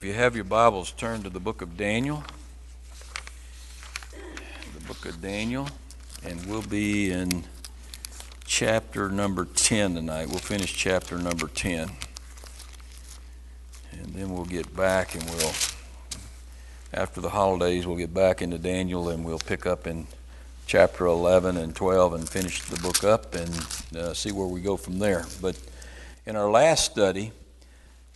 If you have your Bibles, turn to the book of Daniel. The book of Daniel, and we'll be in chapter number 10 tonight. We'll finish chapter number 10. And then we'll get back and we'll, after the holidays, we'll get back into Daniel and we'll pick up in chapter 11 and 12 and finish the book up and uh, see where we go from there. But in our last study,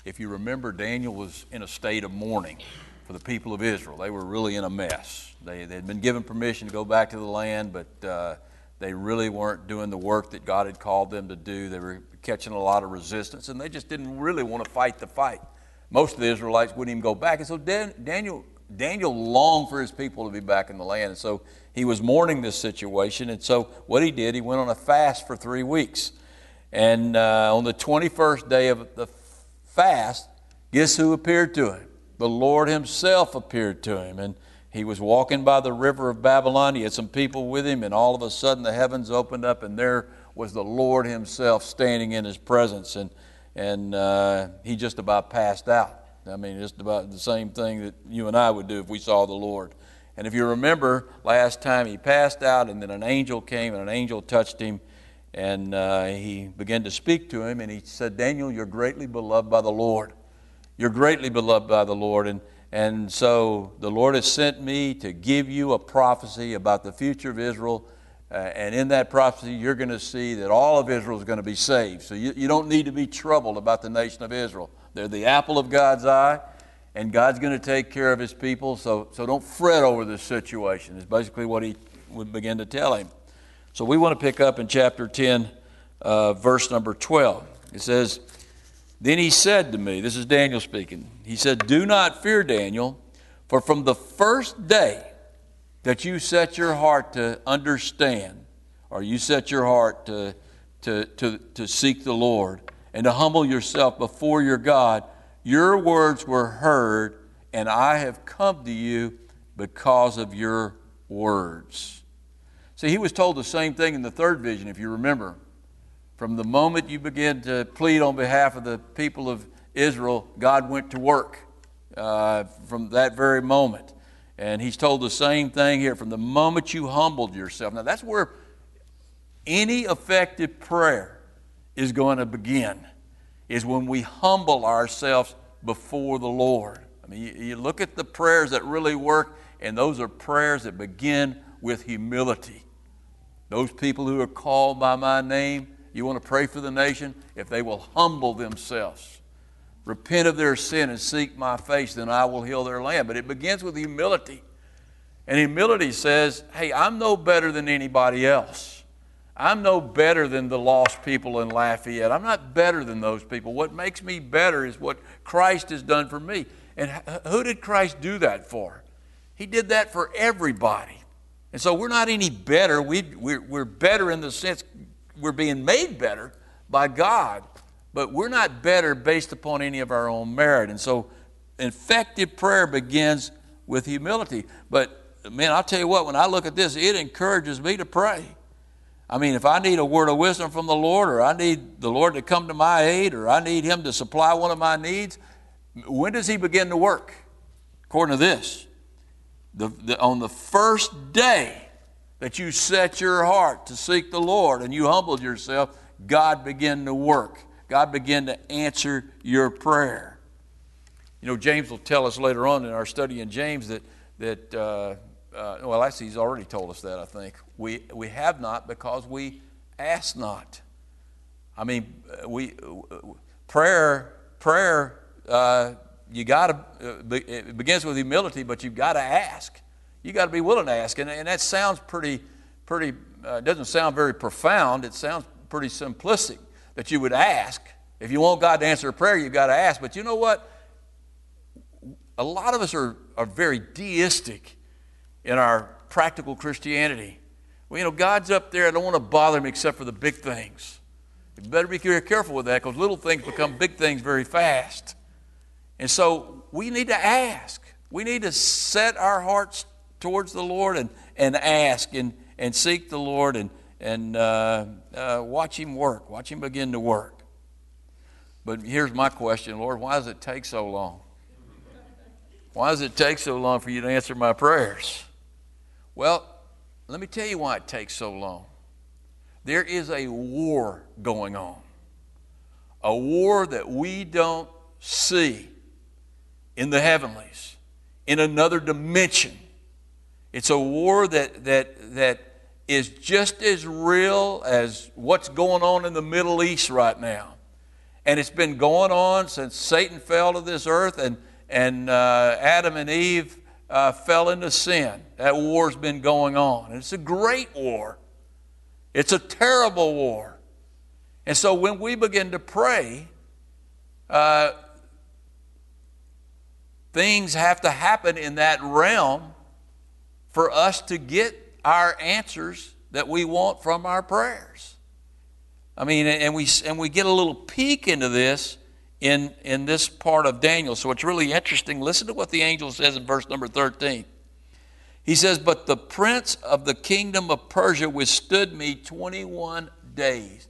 if you remember, Daniel was in a state of mourning for the people of Israel. They were really in a mess. They, they had been given permission to go back to the land, but uh, they really weren't doing the work that God had called them to do. They were catching a lot of resistance, and they just didn't really want to fight the fight. Most of the Israelites wouldn't even go back. And so Dan, Daniel, Daniel longed for his people to be back in the land. And so he was mourning this situation. And so what he did, he went on a fast for three weeks. And uh, on the 21st day of the fast, guess who appeared to him? The Lord Himself appeared to him. And he was walking by the river of Babylon. He had some people with him, and all of a sudden the heavens opened up, and there was the Lord Himself standing in His presence. And, and uh, he just about passed out. I mean, just about the same thing that you and I would do if we saw the Lord. And if you remember last time, he passed out, and then an angel came, and an angel touched him and uh, he began to speak to him, and he said, Daniel, you're greatly beloved by the Lord. You're greatly beloved by the Lord. And, and so the Lord has sent me to give you a prophecy about the future of Israel. Uh, and in that prophecy, you're going to see that all of Israel is going to be saved. So you, you don't need to be troubled about the nation of Israel. They're the apple of God's eye, and God's going to take care of his people. So, so don't fret over this situation, is basically what he would begin to tell him. So we want to pick up in chapter 10, uh, verse number 12. It says, Then he said to me, this is Daniel speaking, he said, Do not fear, Daniel, for from the first day that you set your heart to understand, or you set your heart to, to, to, to seek the Lord and to humble yourself before your God, your words were heard, and I have come to you because of your words. See, he was told the same thing in the third vision, if you remember. From the moment you begin to plead on behalf of the people of Israel, God went to work uh, from that very moment. And he's told the same thing here from the moment you humbled yourself. Now, that's where any effective prayer is going to begin, is when we humble ourselves before the Lord. I mean, you, you look at the prayers that really work, and those are prayers that begin with humility. Those people who are called by my name, you want to pray for the nation? If they will humble themselves, repent of their sin, and seek my face, then I will heal their land. But it begins with humility. And humility says, hey, I'm no better than anybody else. I'm no better than the lost people in Lafayette. I'm not better than those people. What makes me better is what Christ has done for me. And who did Christ do that for? He did that for everybody. And so we're not any better. We, we're, we're better in the sense we're being made better by God, but we're not better based upon any of our own merit. And so effective prayer begins with humility. But man, I'll tell you what, when I look at this, it encourages me to pray. I mean, if I need a word of wisdom from the Lord, or I need the Lord to come to my aid, or I need Him to supply one of my needs, when does He begin to work? According to this, the, the, on the first day that you set your heart to seek the Lord and you humbled yourself, God began to work. God began to answer your prayer. You know, James will tell us later on in our study in James that, that uh, uh, well, actually, he's already told us that, I think. We, we have not because we ask not. I mean, we, prayer, prayer, uh, you got to, uh, it begins with humility, but you've got to ask. You got to be willing to ask. And, and that sounds pretty, pretty, uh, doesn't sound very profound. It sounds pretty simplistic that you would ask. If you want God to answer a prayer, you've got to ask. But you know what? A lot of us are, are very deistic in our practical Christianity. Well, you know, God's up there. I don't want to bother him except for the big things. You better be very careful with that because little things become big things very fast. And so we need to ask. We need to set our hearts towards the Lord and, and ask and, and seek the Lord and, and uh, uh, watch Him work, watch Him begin to work. But here's my question, Lord why does it take so long? Why does it take so long for you to answer my prayers? Well, let me tell you why it takes so long. There is a war going on, a war that we don't see in the heavenlies, in another dimension. It's a war that, that, that is just as real as what's going on in the Middle East right now. And it's been going on since Satan fell to this earth and, and uh, Adam and Eve uh, fell into sin. That war's been going on. And it's a great war, it's a terrible war. And so when we begin to pray, uh, things have to happen in that realm for us to get our answers that we want from our prayers. I mean, and we, and we get a little peek into this in, in this part of Daniel. So it's really interesting. Listen to what the angel says in verse number 13. He says, But the prince of the kingdom of Persia withstood me 21 days.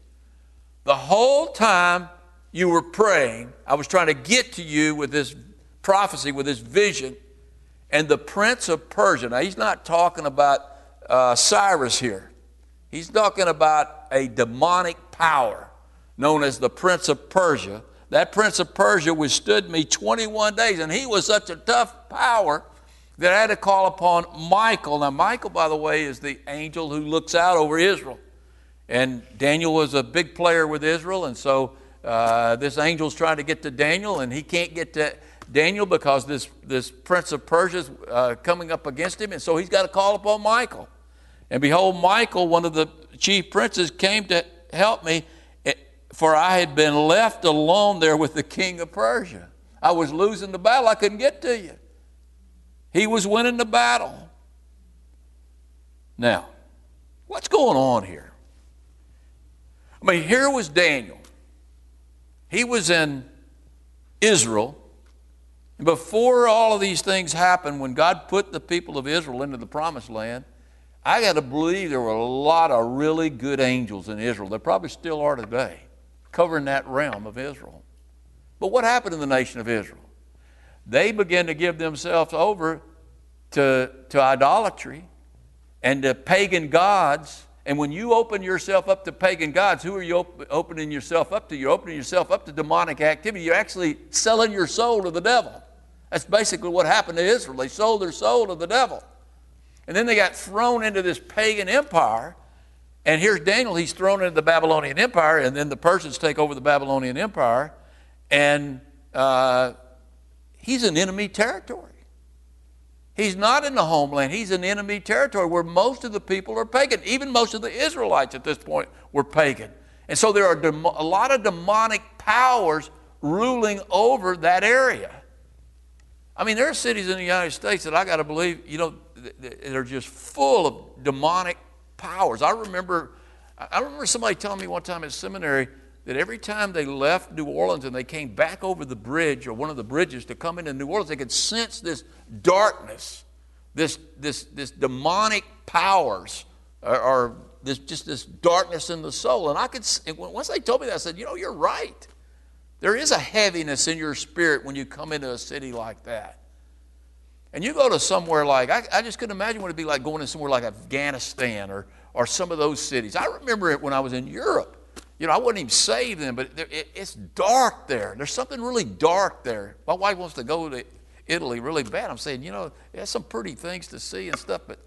The whole time you were praying, I was trying to get to you with this prophecy, with this vision. And the prince of Persia, now he's not talking about uh, Cyrus here. He's talking about a demonic power known as the Prince of Persia. That Prince of Persia withstood me 21 days, and he was such a tough power that I had to call upon Michael. Now, Michael, by the way, is the angel who looks out over Israel. And Daniel was a big player with Israel, and so uh, this angel's trying to get to Daniel, and he can't get to Daniel because this, this prince of Persia is uh, coming up against him, and so he's got to call upon Michael. And behold, Michael, one of the chief princes, came to help me, eh, for I had been left alone there with the king of Persia. I was losing the battle, I couldn't get to you. He was winning the battle. Now, what's going on here? I mean, here was Daniel. He was in Israel. Before all of these things happened, when God put the people of Israel into the promised land, I got to believe there were a lot of really good angels in Israel. There probably still are today, covering that realm of Israel. But what happened in the nation of Israel? They began to give themselves over to, to idolatry and to pagan gods. And when you open yourself up to pagan gods, who are you op- opening yourself up to? You're opening yourself up to demonic activity. You're actually selling your soul to the devil. That's basically what happened to Israel. They sold their soul to the devil. And then they got thrown into this pagan empire. And here's Daniel, he's thrown into the Babylonian Empire, and then the Persians take over the Babylonian Empire, and uh, he's in enemy territory. He's not in the homeland, he's in enemy territory where most of the people are pagan. Even most of the Israelites at this point were pagan. And so there are a lot of demonic powers ruling over that area. I mean, there are cities in the United States that I got to believe, you know, they're just full of demonic powers. I remember, I remember somebody telling me one time at seminary that every time they left New Orleans and they came back over the bridge or one of the bridges to come into New Orleans, they could sense this darkness, this, this, this demonic powers, or, or this, just this darkness in the soul. And I could, once they told me that, I said, you know, you're right. There is a heaviness in your spirit when you come into a city like that. And you go to somewhere like, I, I just couldn't imagine what it'd be like going to somewhere like Afghanistan or, or some of those cities. I remember it when I was in Europe. You know, I wouldn't even save them, but it, it's dark there. There's something really dark there. My wife wants to go to Italy really bad. I'm saying, you know, there's some pretty things to see and stuff, but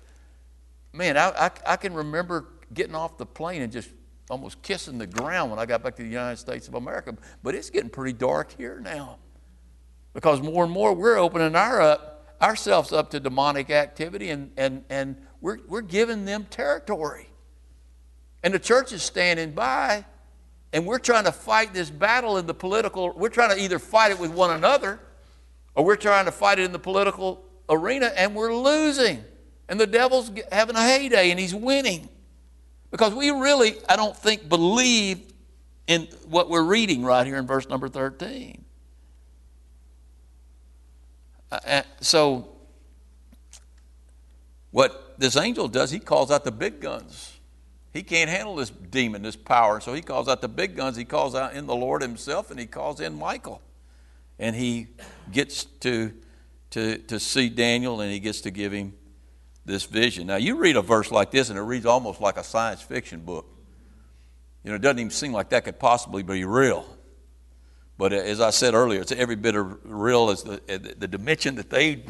man, I, I, I can remember getting off the plane and just almost kissing the ground when I got back to the United States of America. But it's getting pretty dark here now because more and more we're opening our up ourselves up to demonic activity and, and, and we're, we're giving them territory. And the church is standing by and we're trying to fight this battle in the political, we're trying to either fight it with one another or we're trying to fight it in the political arena and we're losing. And the devil's having a heyday and he's winning. Because we really, I don't think, believe in what we're reading right here in verse number 13. Uh, uh, so, what this angel does, he calls out the big guns. He can't handle this demon, this power, so he calls out the big guns. He calls out in the Lord himself and he calls in Michael. And he gets to, to, to see Daniel and he gets to give him this vision. Now, you read a verse like this and it reads almost like a science fiction book. You know, it doesn't even seem like that could possibly be real. But uh, as I said earlier, it's every bit of real as uh, the, the dimension that they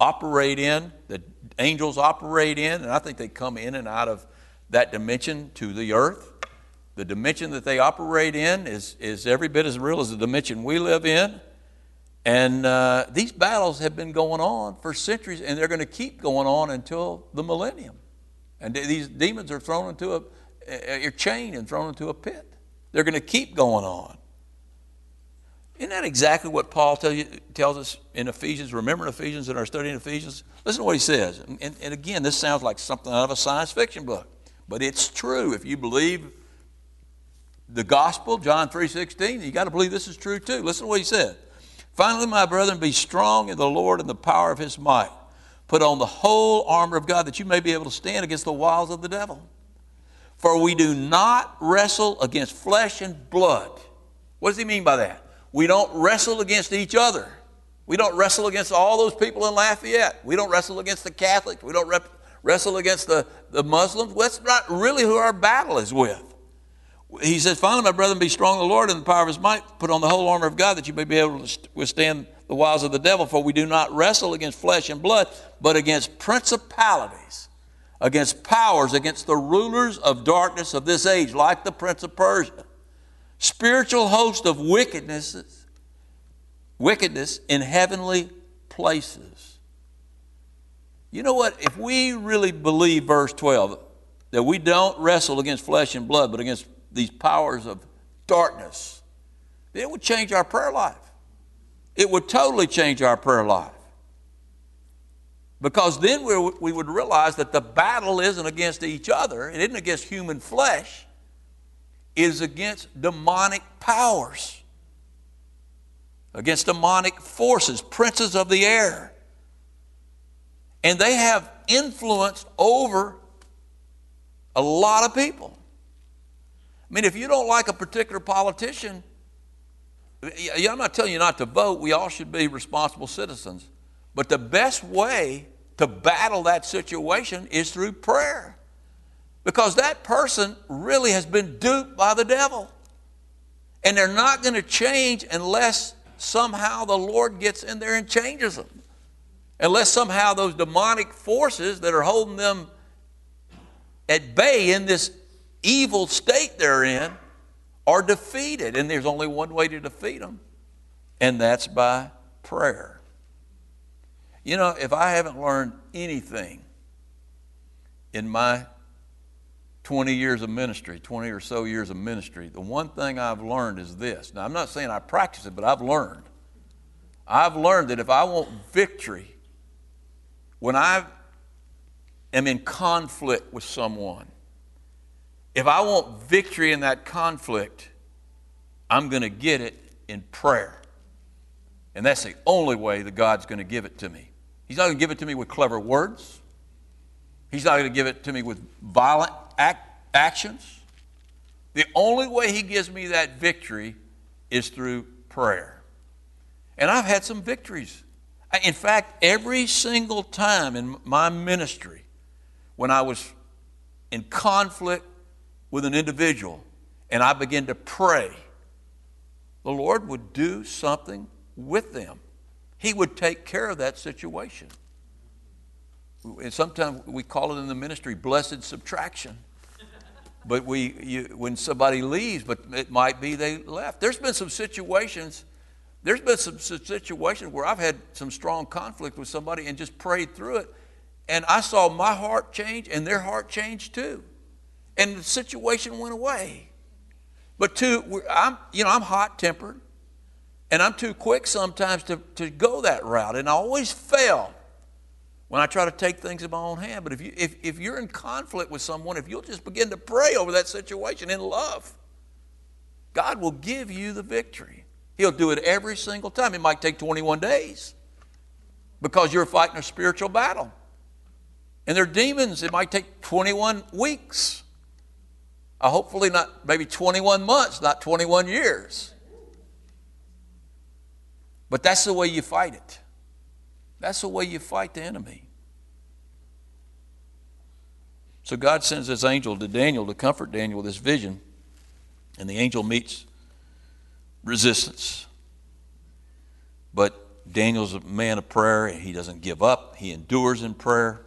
operate in, that angels operate in, and I think they come in and out of that dimension to the earth. The dimension that they operate in is, is every bit as real as the dimension we live in. And uh, these battles have been going on for centuries, and they're going to keep going on until the millennium. And these demons are thrown into a, a chain and thrown into a pit. They're going to keep going on. Isn't that exactly what Paul tell you, tells us in Ephesians? Remember in Ephesians in our study in Ephesians? Listen to what he says. And, and again, this sounds like something out of a science fiction book, but it's true. If you believe the gospel, John 3.16, you got to believe this is true too. Listen to what he said. Finally, my brethren, be strong in the Lord and the power of his might. Put on the whole armor of God that you may be able to stand against the wiles of the devil. For we do not wrestle against flesh and blood. What does he mean by that? We don't wrestle against each other. We don't wrestle against all those people in Lafayette. We don't wrestle against the Catholics. We don't rep- wrestle against the, the Muslims. That's not really who our battle is with. He says, Finally, my brethren, be strong in the Lord and the power of his might. Put on the whole armor of God that you may be able to withstand the wiles of the devil. For we do not wrestle against flesh and blood, but against principalities, against powers, against the rulers of darkness of this age, like the prince of Persia spiritual host of wickednesses, wickedness in heavenly places. You know what? If we really believe verse 12, that we don't wrestle against flesh and blood, but against these powers of darkness, it would change our prayer life. It would totally change our prayer life. Because then we would realize that the battle isn't against each other, it isn't against human flesh, it is against demonic powers, against demonic forces, princes of the air. And they have influence over a lot of people. I mean, if you don't like a particular politician, I'm not telling you not to vote. We all should be responsible citizens. But the best way to battle that situation is through prayer. Because that person really has been duped by the devil. And they're not going to change unless somehow the Lord gets in there and changes them. Unless somehow those demonic forces that are holding them at bay in this evil state they're in are defeated. And there's only one way to defeat them, and that's by prayer. You know, if I haven't learned anything in my 20 years of ministry, 20 or so years of ministry, the one thing I've learned is this. Now, I'm not saying I practice it, but I've learned. I've learned that if I want victory, when I am in conflict with someone, if I want victory in that conflict, I'm going to get it in prayer. And that's the only way that God's going to give it to me. He's not going to give it to me with clever words. He's not going to give it to me with violent act, actions. The only way He gives me that victory is through prayer. And I've had some victories. In fact, every single time in my ministry, when I was in conflict with an individual and I began to pray, the Lord would do something with them. He would take care of that situation. And sometimes we call it in the ministry blessed subtraction. But we, you, when somebody leaves, but it might be they left. There's been some situations. There's been some, some situations where I've had some strong conflict with somebody and just prayed through it, and I saw my heart change and their heart change too, and the situation went away. But too, I'm, you know, I'm hot tempered, and I'm too quick sometimes to, to go that route, and I always fail when I try to take things in my own hand. But if, you, if, if you're in conflict with someone, if you'll just begin to pray over that situation in love, God will give you the victory. He'll do it every single time. It might take 21 days because you're fighting a spiritual battle. And they're demons. It might take 21 weeks. Uh, hopefully, not maybe 21 months, not 21 years. But that's the way you fight it. That's the way you fight the enemy. So God sends this angel to Daniel to comfort Daniel with this vision, and the angel meets resistance. But Daniel's a man of prayer, and he doesn't give up. He endures in prayer.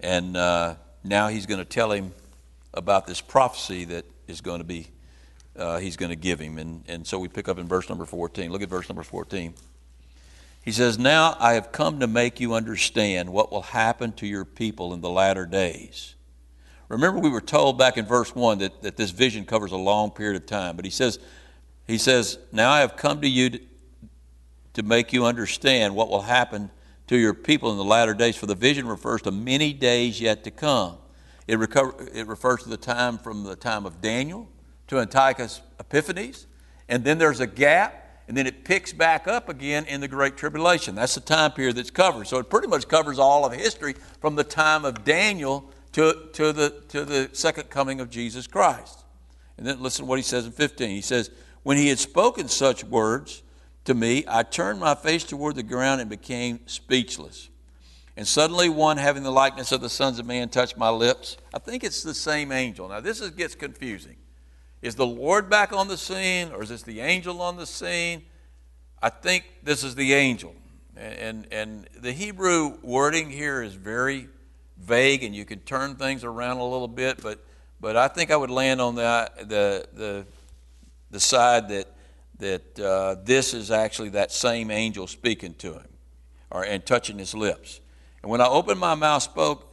And uh, now he's going to tell him about this prophecy that is going to be, uh, he's going to give him. And, and so we pick up in verse number 14. Look at verse number 14. He says, Now I have come to make you understand what will happen to your people in the latter days. Remember, we were told back in verse 1 that, that this vision covers a long period of time. But he says, he says, Now I have come to you to, to make you understand what will happen to your people in the latter days. For the vision refers to many days yet to come. It, recover, it refers to the time from the time of Daniel to Antiochus Epiphanes. And then there's a gap and then it picks back up again in the Great Tribulation. That's the time period that's covered. So it pretty much covers all of history from the time of Daniel to, to, the, to the second coming of Jesus Christ. And then listen to what he says in 15. He says, When he had spoken such words to me, I turned my face toward the ground and became speechless. And suddenly one having the likeness of the sons of man touched my lips. I think it's the same angel. Now, this is, gets confusing. Is the Lord back on the scene or is this the angel on the scene? I think this is the angel. And, and the Hebrew wording here is very vague and you can turn things around a little bit, but, but I think I would land on the, the, the, the side that, that uh, this is actually that same angel speaking to him or, and touching his lips. And when I opened my mouth spoke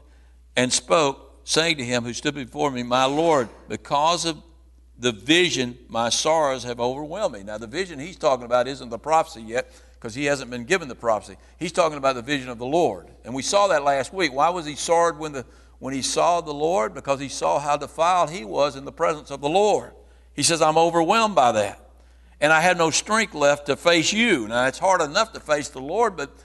and spoke, saying to him who stood before me, My Lord, because of the vision, my sorrows have overwhelmed me. Now, the vision he's talking about isn't the prophecy yet because he hasn't been given the prophecy. He's talking about the vision of the Lord. And we saw that last week. Why was he sorrowed when, the, when he saw the Lord? Because he saw how defiled he was in the presence of the Lord. He says, I'm overwhelmed by that. And I had no strength left to face you. Now, it's hard enough to face the Lord, but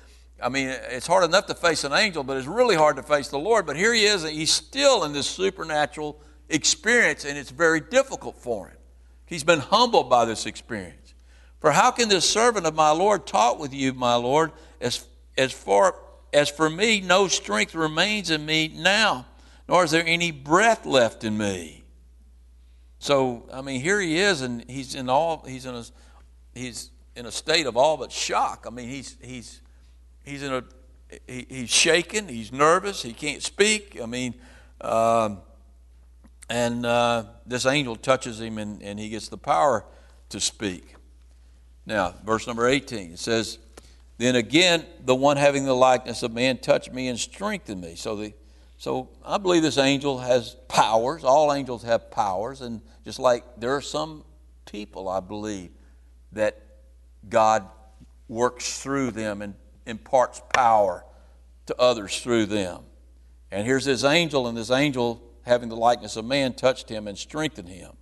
I mean, it's hard enough to face an angel, but it's really hard to face the Lord. But here he is, he's still in this supernatural experience, and it's very difficult for him. He's been humbled by this experience. For how can this servant of my Lord talk with you, my Lord, as, as, far, as for me, no strength remains in me now, nor is there any breath left in me? So, I mean, here he is, and he's in all, he's in a, he's in a state of all but shock. I mean, he's, he's, he's in a, he, he's shaken, he's nervous, he can't speak. I mean, um, and uh, this angel touches him and, and he gets the power to speak. Now, verse number 18, it says, Then again, the one having the likeness of man touched me and strengthened me. So, the, so I believe this angel has powers. All angels have powers. And just like there are some people, I believe, that God works through them and imparts power to others through them. And here's this angel, and this angel having the likeness of man, touched him and strengthened him.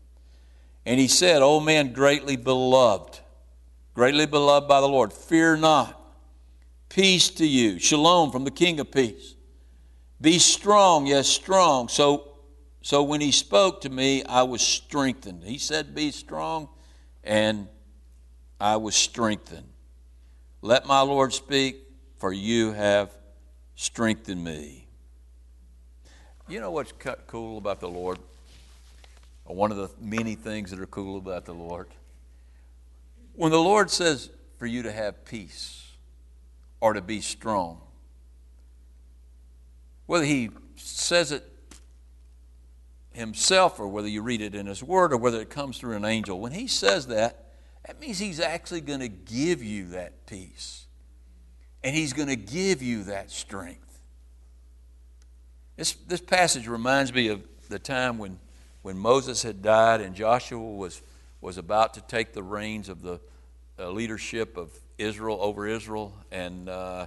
And he said, O man, greatly beloved, greatly beloved by the Lord, fear not. Peace to you. Shalom from the King of Peace. Be strong, yes, strong. So, so when he spoke to me, I was strengthened. He said, Be strong, and I was strengthened. Let my Lord speak, for you have strengthened me. You know what's cool about the Lord? one of the many things that are cool about the Lord? When the Lord says for you to have peace or to be strong, whether He says it Himself or whether you read it in His Word or whether it comes through an angel, when He says that, that means He's actually going to give you that peace. And He's going to give you that strength. This, this passage reminds me of the time when, when Moses had died and Joshua was, was about to take the reins of the uh, leadership of Israel over Israel. And uh,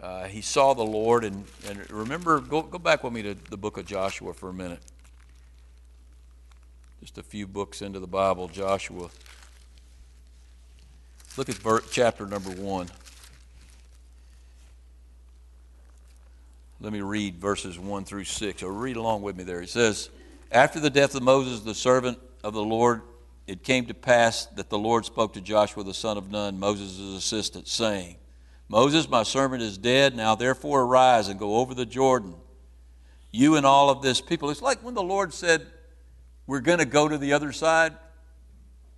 uh, he saw the Lord. And, and remember, go, go back with me to the book of Joshua for a minute. Just a few books into the Bible, Joshua. Look at chapter number one. Let me read verses 1 through 6, or read along with me there. It says, After the death of Moses, the servant of the Lord, it came to pass that the Lord spoke to Joshua the son of Nun, Moses' assistant, saying, Moses, my servant, is dead. Now therefore arise and go over the Jordan, you and all of this people. It's like when the Lord said, We're going to go to the other side.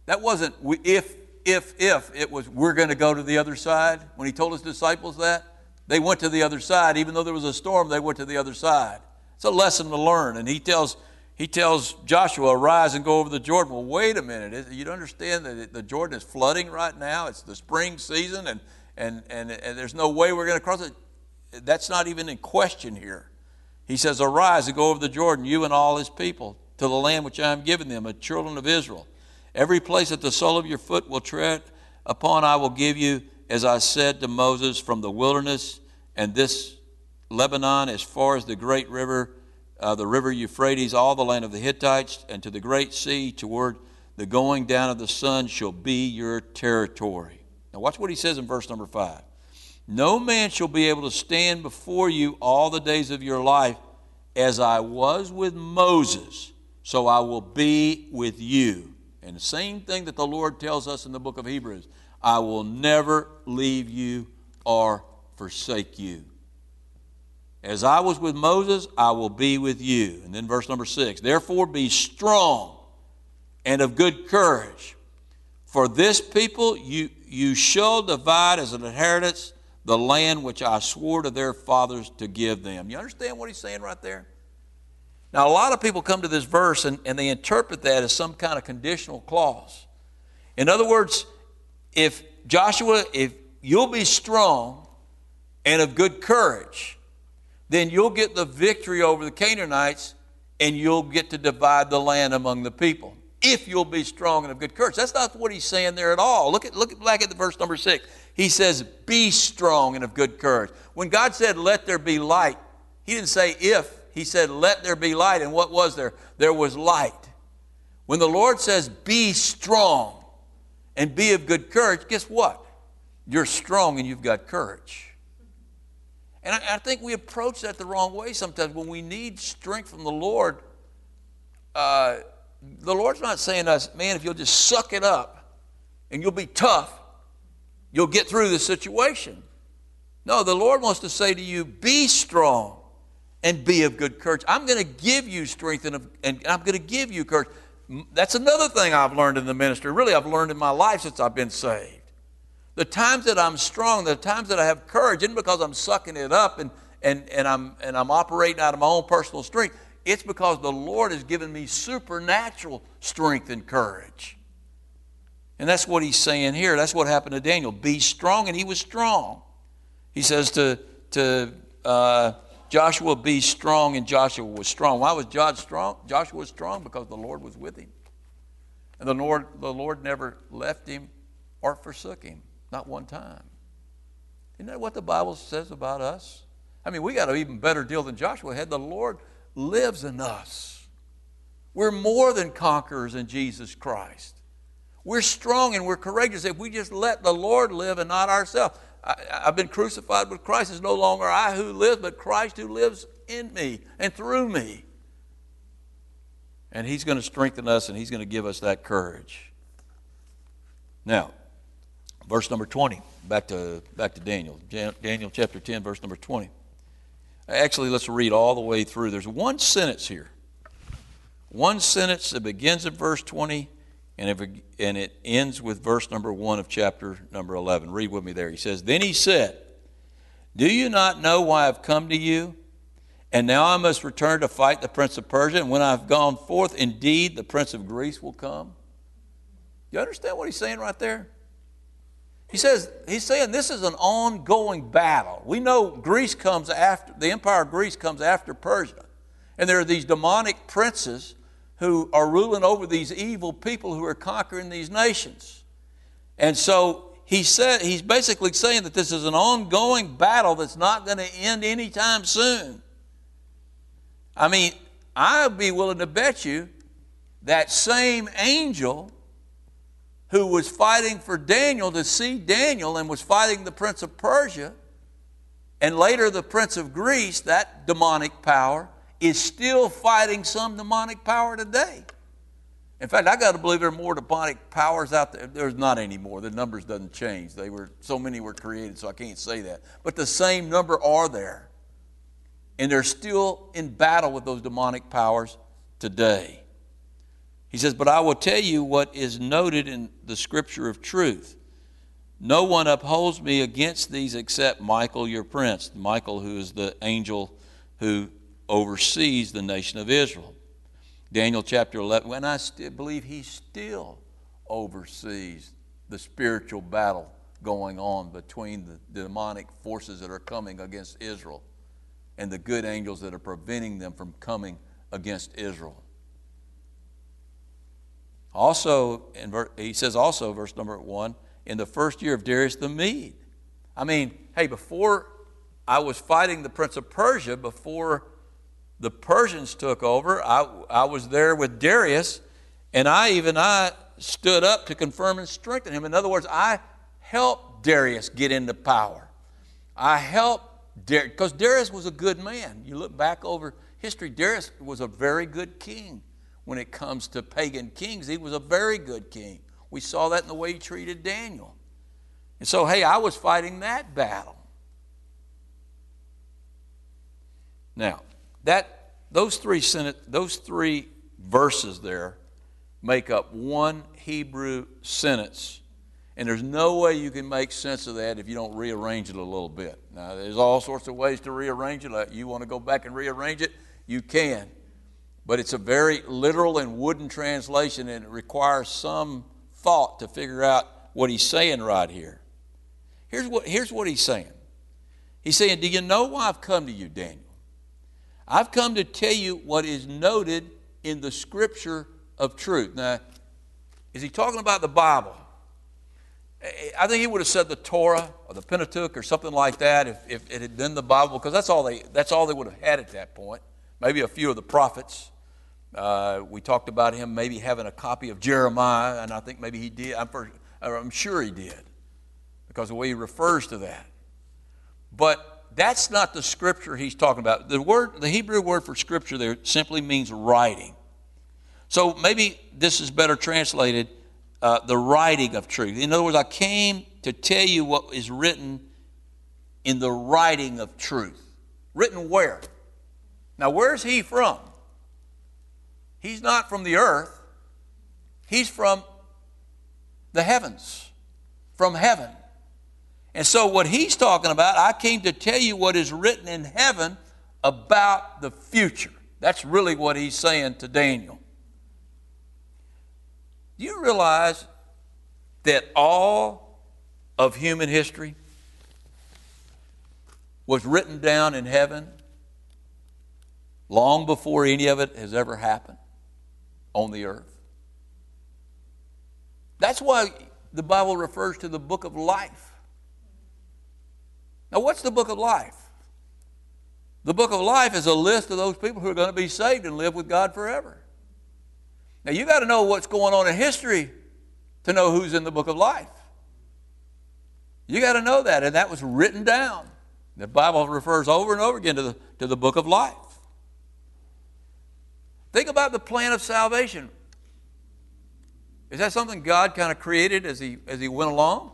That wasn't if, if, if. It was, We're going to go to the other side. When He told His disciples that, they went to the other side. Even though there was a storm, they went to the other side. It's a lesson to learn. And He tells, he tells Joshua, Arise and go over the Jordan. Well, wait a minute. You don't understand that the Jordan is flooding right now? It's the spring season, and and, and, and there's no way we're going to cross it. That's not even in question here. He says, Arise and go over the Jordan, you and all his people, to the land which I am giving them, the children of Israel. Every place that the sole of your foot will tread upon, I will give you, as I said to Moses, from the wilderness and this Lebanon as far as the great river, uh, the river Euphrates, all the land of the Hittites, and to the great sea toward the going down of the sun shall be your territory. Now, watch what he says in verse number five. No man shall be able to stand before you all the days of your life. As I was with Moses, so I will be with you. And the same thing that the Lord tells us in the book of Hebrews I will never leave you or forsake you. As I was with Moses, I will be with you. And then verse number six Therefore be strong and of good courage. For this people you, you shall divide as an inheritance the land which I swore to their fathers to give them. You understand what he's saying right there? Now, a lot of people come to this verse and, and they interpret that as some kind of conditional clause. In other words, if Joshua, if you'll be strong and of good courage, then you'll get the victory over the Canaanites and you'll get to divide the land among the people if you'll be strong and of good courage. That's not what he's saying there at all. Look at look back at the verse number six. He says, "Be strong and of good courage." When God said, "Let there be light," He didn't say if. He said, "Let there be light." And what was there? There was light. When the Lord says, "Be strong and be of good courage," guess what? You're strong and you've got courage. And I, I think we approach that the wrong way sometimes. When we need strength from the Lord. Uh, the Lord's not saying to us, man, if you'll just suck it up and you'll be tough, you'll get through the situation. No, the Lord wants to say to you, be strong and be of good courage. I'm going to give you strength and, and I'm going to give you courage. That's another thing I've learned in the ministry. Really, I've learned in my life since I've been saved. The times that I'm strong, the times that I have courage, isn't because I'm sucking it up and, and, and, I'm, and I'm operating out of my own personal strength. It's because the Lord has given me supernatural strength and courage. And that's what he's saying here. That's what happened to Daniel. Be strong, and he was strong. He says to, to uh, Joshua, Be strong, and Joshua was strong. Why was Joshua strong? Joshua was strong because the Lord was with him. And the Lord, the Lord never left him or forsook him, not one time. Isn't that what the Bible says about us? I mean, we got an even better deal than Joshua had. The Lord lives in us. We're more than conquerors in Jesus Christ. We're strong and we're courageous if we just let the Lord live and not ourselves. I, have been crucified with Christ. It's no longer I who live, but Christ who lives in me and through me. And He's going to strengthen us and He's going to give us that courage. Now, verse number 20, back to, back to Daniel. Daniel chapter 10, verse number 20. Actually, let's read all the way through. There's one sentence here. One sentence that begins at verse 20 and it, and it ends with verse number 1 of chapter number 11. Read with me there. He says, Then he said, Do you not know why I've come to you? And now I must return to fight the prince of Persia. And when I've gone forth, indeed, the prince of Greece will come. You understand what he's saying right there? He says, he's saying this is an ongoing battle. We know Greece comes after, the empire of Greece comes after Persia. And there are these demonic princes who are ruling over these evil people who are conquering these nations. And so he said, he's basically saying that this is an ongoing battle that's not going to end anytime soon. I mean, I'd be willing to bet you that same angel who was fighting for Daniel to see Daniel and was fighting the prince of Persia, and later the prince of Greece, that demonic power, is still fighting some demonic power today. In fact, I got to believe there are more demonic powers out there. There's not anymore. The numbers doesn't change. They were so many were created, so I can't say that. But the same number are there. And they're still in battle with those demonic powers today. He says, But I will tell you what is noted in the scripture of truth. No one upholds me against these except Michael, your prince. Michael, who is the angel who oversees the nation of Israel. Daniel chapter 11, and I believe he still oversees the spiritual battle going on between the, demonic forces that are coming against Israel and the good angels that are preventing them from coming against Israel. Also, in, he says also, verse number one, in the first year of Darius the Mede. I mean, hey, before I was fighting the prince of Persia, before the Persians took over, I, I was there with Darius, and I even I stood up to confirm and strengthen him. In other words, I helped Darius get into power. I helped Darius, because Darius was a good man. You look back over history, Darius was a very good king when it comes to pagan kings. He was a very good king. We saw that in the way he treated Daniel. And so, hey, I was fighting that battle. Now, that those three those three verses there make up one Hebrew sentence. And there's no way you can make sense of that if you don't rearrange it a little bit. Now, there's all sorts of ways to rearrange it. You want to go back and rearrange it, you can. But it's a very literal and wooden translation, and it requires some thought to figure out what he's saying right here. Here's what, here's what he's saying He's saying, Do you know why I've come to you, Daniel? I've come to tell you what is noted in the scripture of truth. Now, is he talking about the Bible? I think he would have said the Torah or the Pentateuch or something like that if, if it had been the Bible, because that's all they that's all they would have had at that point. Maybe a few of the prophets. Uh, we talked about him maybe having a copy of Jeremiah, and I think maybe he did. I'm, for, I'm sure he did, because the way he refers to that. But that's not the scripture he's talking about. The word, the Hebrew word for scripture there simply means writing. So maybe this is better translated uh, the writing of truth. In other words, I came to tell you what is written in the writing of truth. Written where? Now, where's he from? He's not from the earth, he's from the heavens, from heaven. And so, what he's talking about, I came to tell you what is written in heaven about the future. That's really what he's saying to Daniel. Do you realize that all of human history was written down in heaven long before any of it has ever happened? on the earth. That's why the Bible refers to the book of life. Now, what's the book of life? The book of life is a list of those people who are going to be saved and live with God forever. Now, you've got to know what's going on in history to know who's in the book of life. You got to know that, and that was written down. The Bible refers over and over again to the, to the book of life. Think about the plan of salvation. Is that something God kind of created as he, as he went along?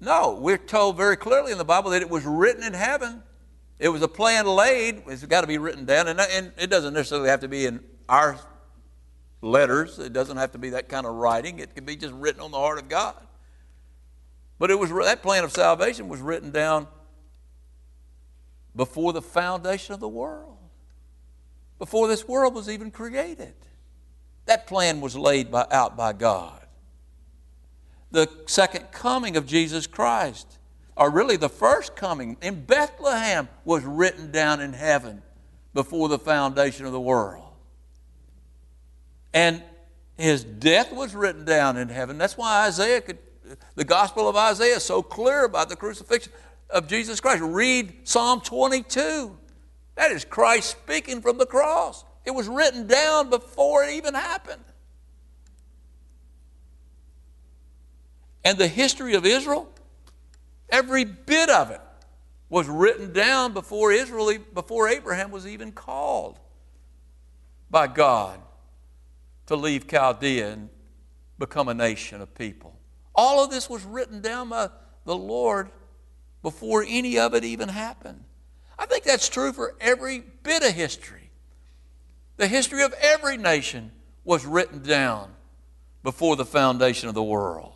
No, we're told very clearly in the Bible that it was written in heaven. It was a plan laid. It's got to be written down. And, and it doesn't necessarily have to be in our letters, it doesn't have to be that kind of writing. It can be just written on the heart of God. But it was that plan of salvation was written down before the foundation of the world before this world was even created. That plan was laid by, out by God. The second coming of Jesus Christ, or really the first coming in Bethlehem, was written down in heaven before the foundation of the world. And his death was written down in heaven. That's why Isaiah could, the Gospel of Isaiah is so clear about the crucifixion of Jesus Christ. Read Psalm 22. That is Christ speaking from the cross. It was written down before it even happened. And the history of Israel, every bit of it was written down before Israel, before Abraham was even called by God to leave Chaldea and become a nation of people. All of this was written down by the Lord before any of it even happened. I think that's true for every bit of history. The history of every nation was written down before the foundation of the world.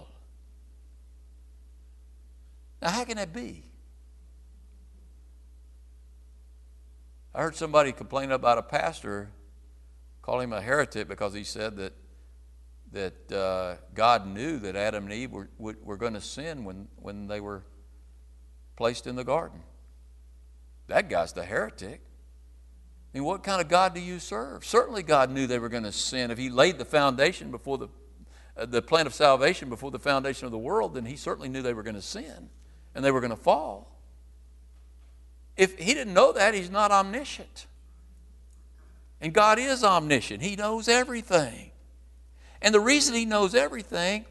Now, how can that be? I heard somebody complain about a pastor, call him a heretic because he said that that uh, God knew that Adam and Eve were, were going to sin when, when they were placed in the garden. That guy's the heretic. I mean, what kind of God do you serve? Certainly, God knew they were going to sin. If He laid the foundation before the, uh, the plan of salvation before the foundation of the world, then He certainly knew they were going to sin and they were going to fall. If He didn't know that, He's not omniscient. And God is omniscient, He knows everything. And the reason He knows everything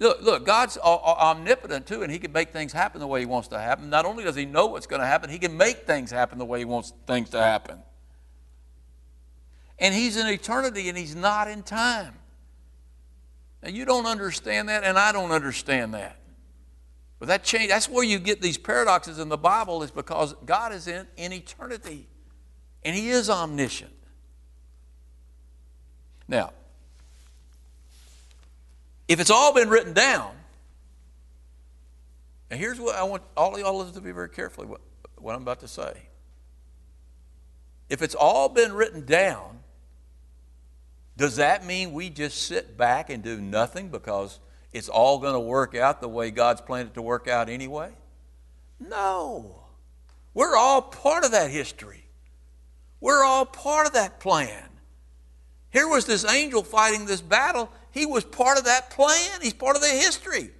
Look, look, God's omnipotent too, and He can make things happen the way He wants to happen. Not only does He know what's going to happen, He can make things happen the way He wants things to happen. And He's in eternity and He's not in time. Now, you don't understand that, and I don't understand that. But that change, that's where you get these paradoxes in the Bible, is because God is in, in eternity and He is omniscient. Now, if it's all been written down, and here's what I want all of y'all to be very carefully what, what I'm about to say. If it's all been written down, does that mean we just sit back and do nothing because it's all going to work out the way God's planned it to work out anyway? No. We're all part of that history. We're all part of that plan. Here was this angel fighting this battle, he was part of that plan. He's part of the history.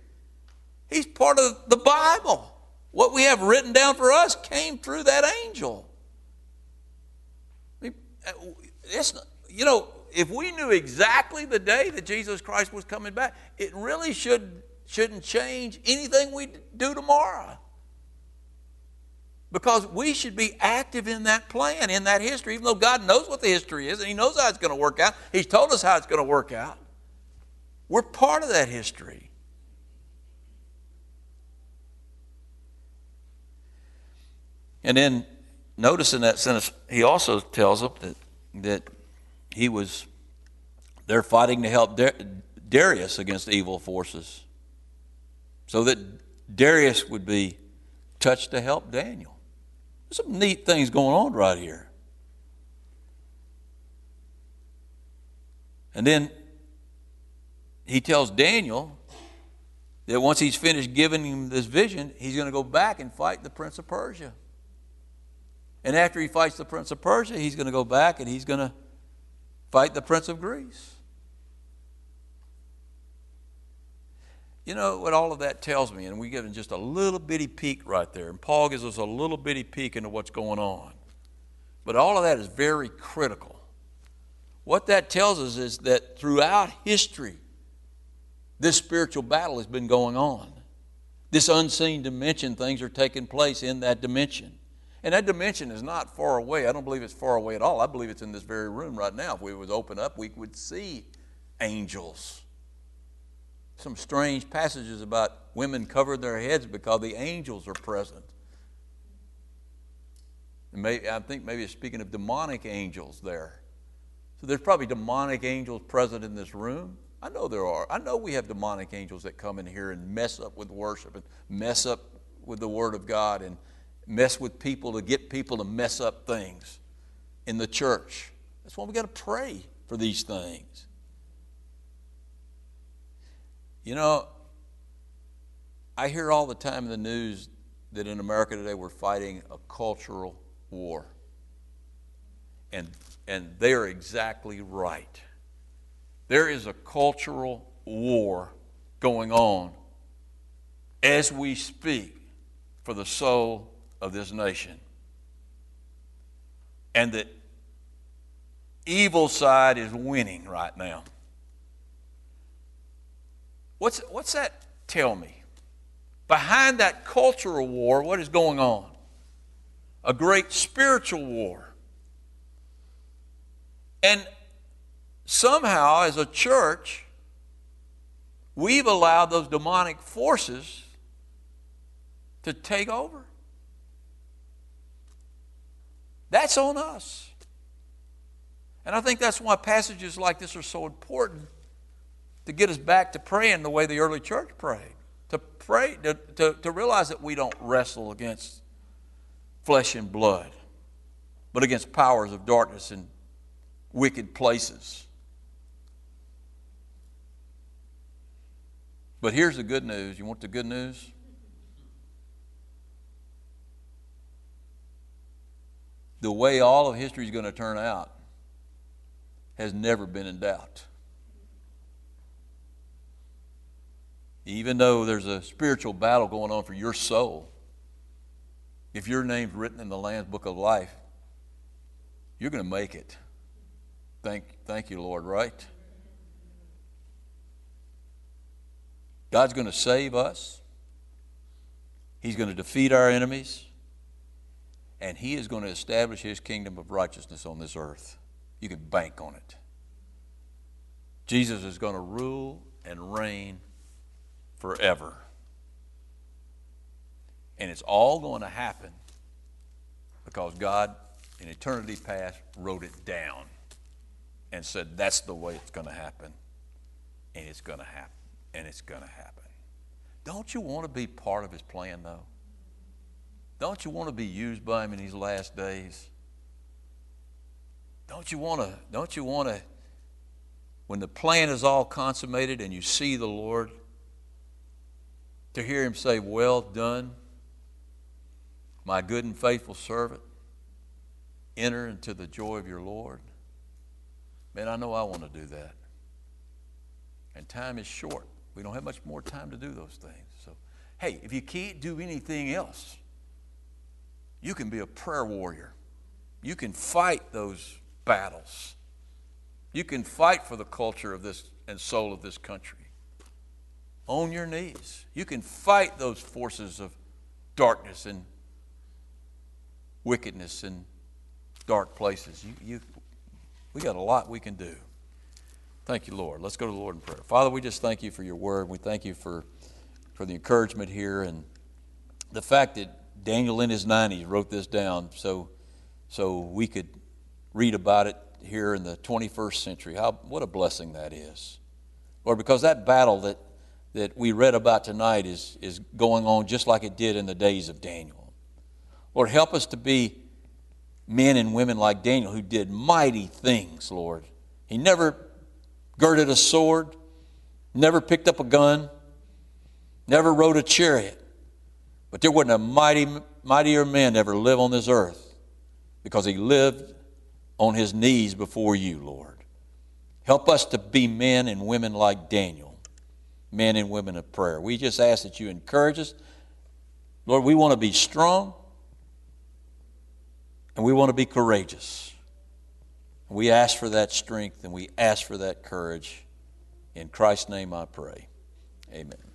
He's part of the Bible. What we have written down for us came through that angel. Uh, it's, you know, if we knew exactly the day that Jesus Christ was coming back, it really should, shouldn't change anything we do tomorrow. Because we should be active in that plan, in that history, even though God knows what the history is and He knows how it's going to work out. He's told us how it's going to work out. We're part of that history. And then notice in that sentence, he also tells them that, that he was there fighting to help Darius against evil forces. So that Darius would be touched to help Daniel. Some neat things going on right here. And then he tells Daniel that once he's finished giving him this vision, he's going to go back and fight the prince of Persia. And after he fights the prince of Persia, he's going to go back and he's going to fight the prince of Greece. You know what all of that tells me, and we give just a little bitty peek right there. And Paul gives us a little bitty peek into what's going on. But all of that is very critical. What that tells us is that throughout history, this spiritual battle has been going on. This unseen dimension, things are taking place in that dimension. And that dimension is not far away. I don't believe it's far away at all. I believe it's in this very room right now. If we would open up, we would see angels. Some strange passages about women covering their heads because the angels are present. Maybe, I think maybe it's speaking of demonic angels there. So there's probably demonic angels present in this room. I know there are. I know we have demonic angels that come in here and mess up with worship and mess up with the Word of God and mess with people to get people to mess up things in the church. That's why we got to pray for these things. You know, I hear all the time in the news that in America today we're fighting a cultural war. And, and they're exactly right. There is a cultural war going on as we speak for the soul of this nation. And the evil side is winning right now. What's, what's that tell me? Behind that cultural war, what is going on? A great spiritual war. And somehow, as a church, we've allowed those demonic forces to take over. That's on us. And I think that's why passages like this are so important to get us back to praying the way the early church prayed. To pray, to, to, to realize that we don't wrestle against flesh and blood, but against powers of darkness and wicked places. But here's the good news. You want the good news? The way all of history is going to turn out has never been in doubt. Even though there's a spiritual battle going on for your soul, if your name's written in the Lamb's Book of Life, you're going to make it. Thank, thank you, Lord, right? God's going to save us. He's going to defeat our enemies. And He is going to establish His kingdom of righteousness on this earth. You can bank on it. Jesus is going to rule and reign forever. And it's all going to happen because God, in eternity past, wrote it down and said, that's the way it's going to happen. And it's going to happen. And it's going to happen. Don't you want to be part of his plan, though? Don't you want to be used by him in these last days? Don't you want to, don't you want to, when the plan is all consummated and you see the Lord, to hear him say, Well done, my good and faithful servant, enter into the joy of your Lord? Man, I know I want to do that. And time is short. We don't have much more time to do those things. So, hey, if you can't do anything else, you can be a prayer warrior. You can fight those battles. You can fight for the culture of this and soul of this country. On your knees. You can fight those forces of darkness and wickedness and dark places. You, you, we got a lot we can do. Thank you, Lord. Let's go to the Lord in prayer. Father, we just thank you for your word. We thank you for, for the encouragement here and the fact that Daniel in his 90s wrote this down so, so we could read about it here in the 21st century. How, what a blessing that is. Lord, because that battle that, that we read about tonight is, is going on just like it did in the days of Daniel. Lord, help us to be men and women like Daniel who did mighty things, Lord. He never girded a sword, never picked up a gun, never rode a chariot. But there wasn't a mighty, mightier man ever live on this earth because he lived on his knees before you, Lord. Help us to be men and women like Daniel, men and women of prayer. We just ask that you encourage us. Lord, we want to be strong and we want to be courageous. We ask for that strength and we ask for that courage. In Christ's name I pray. Amen.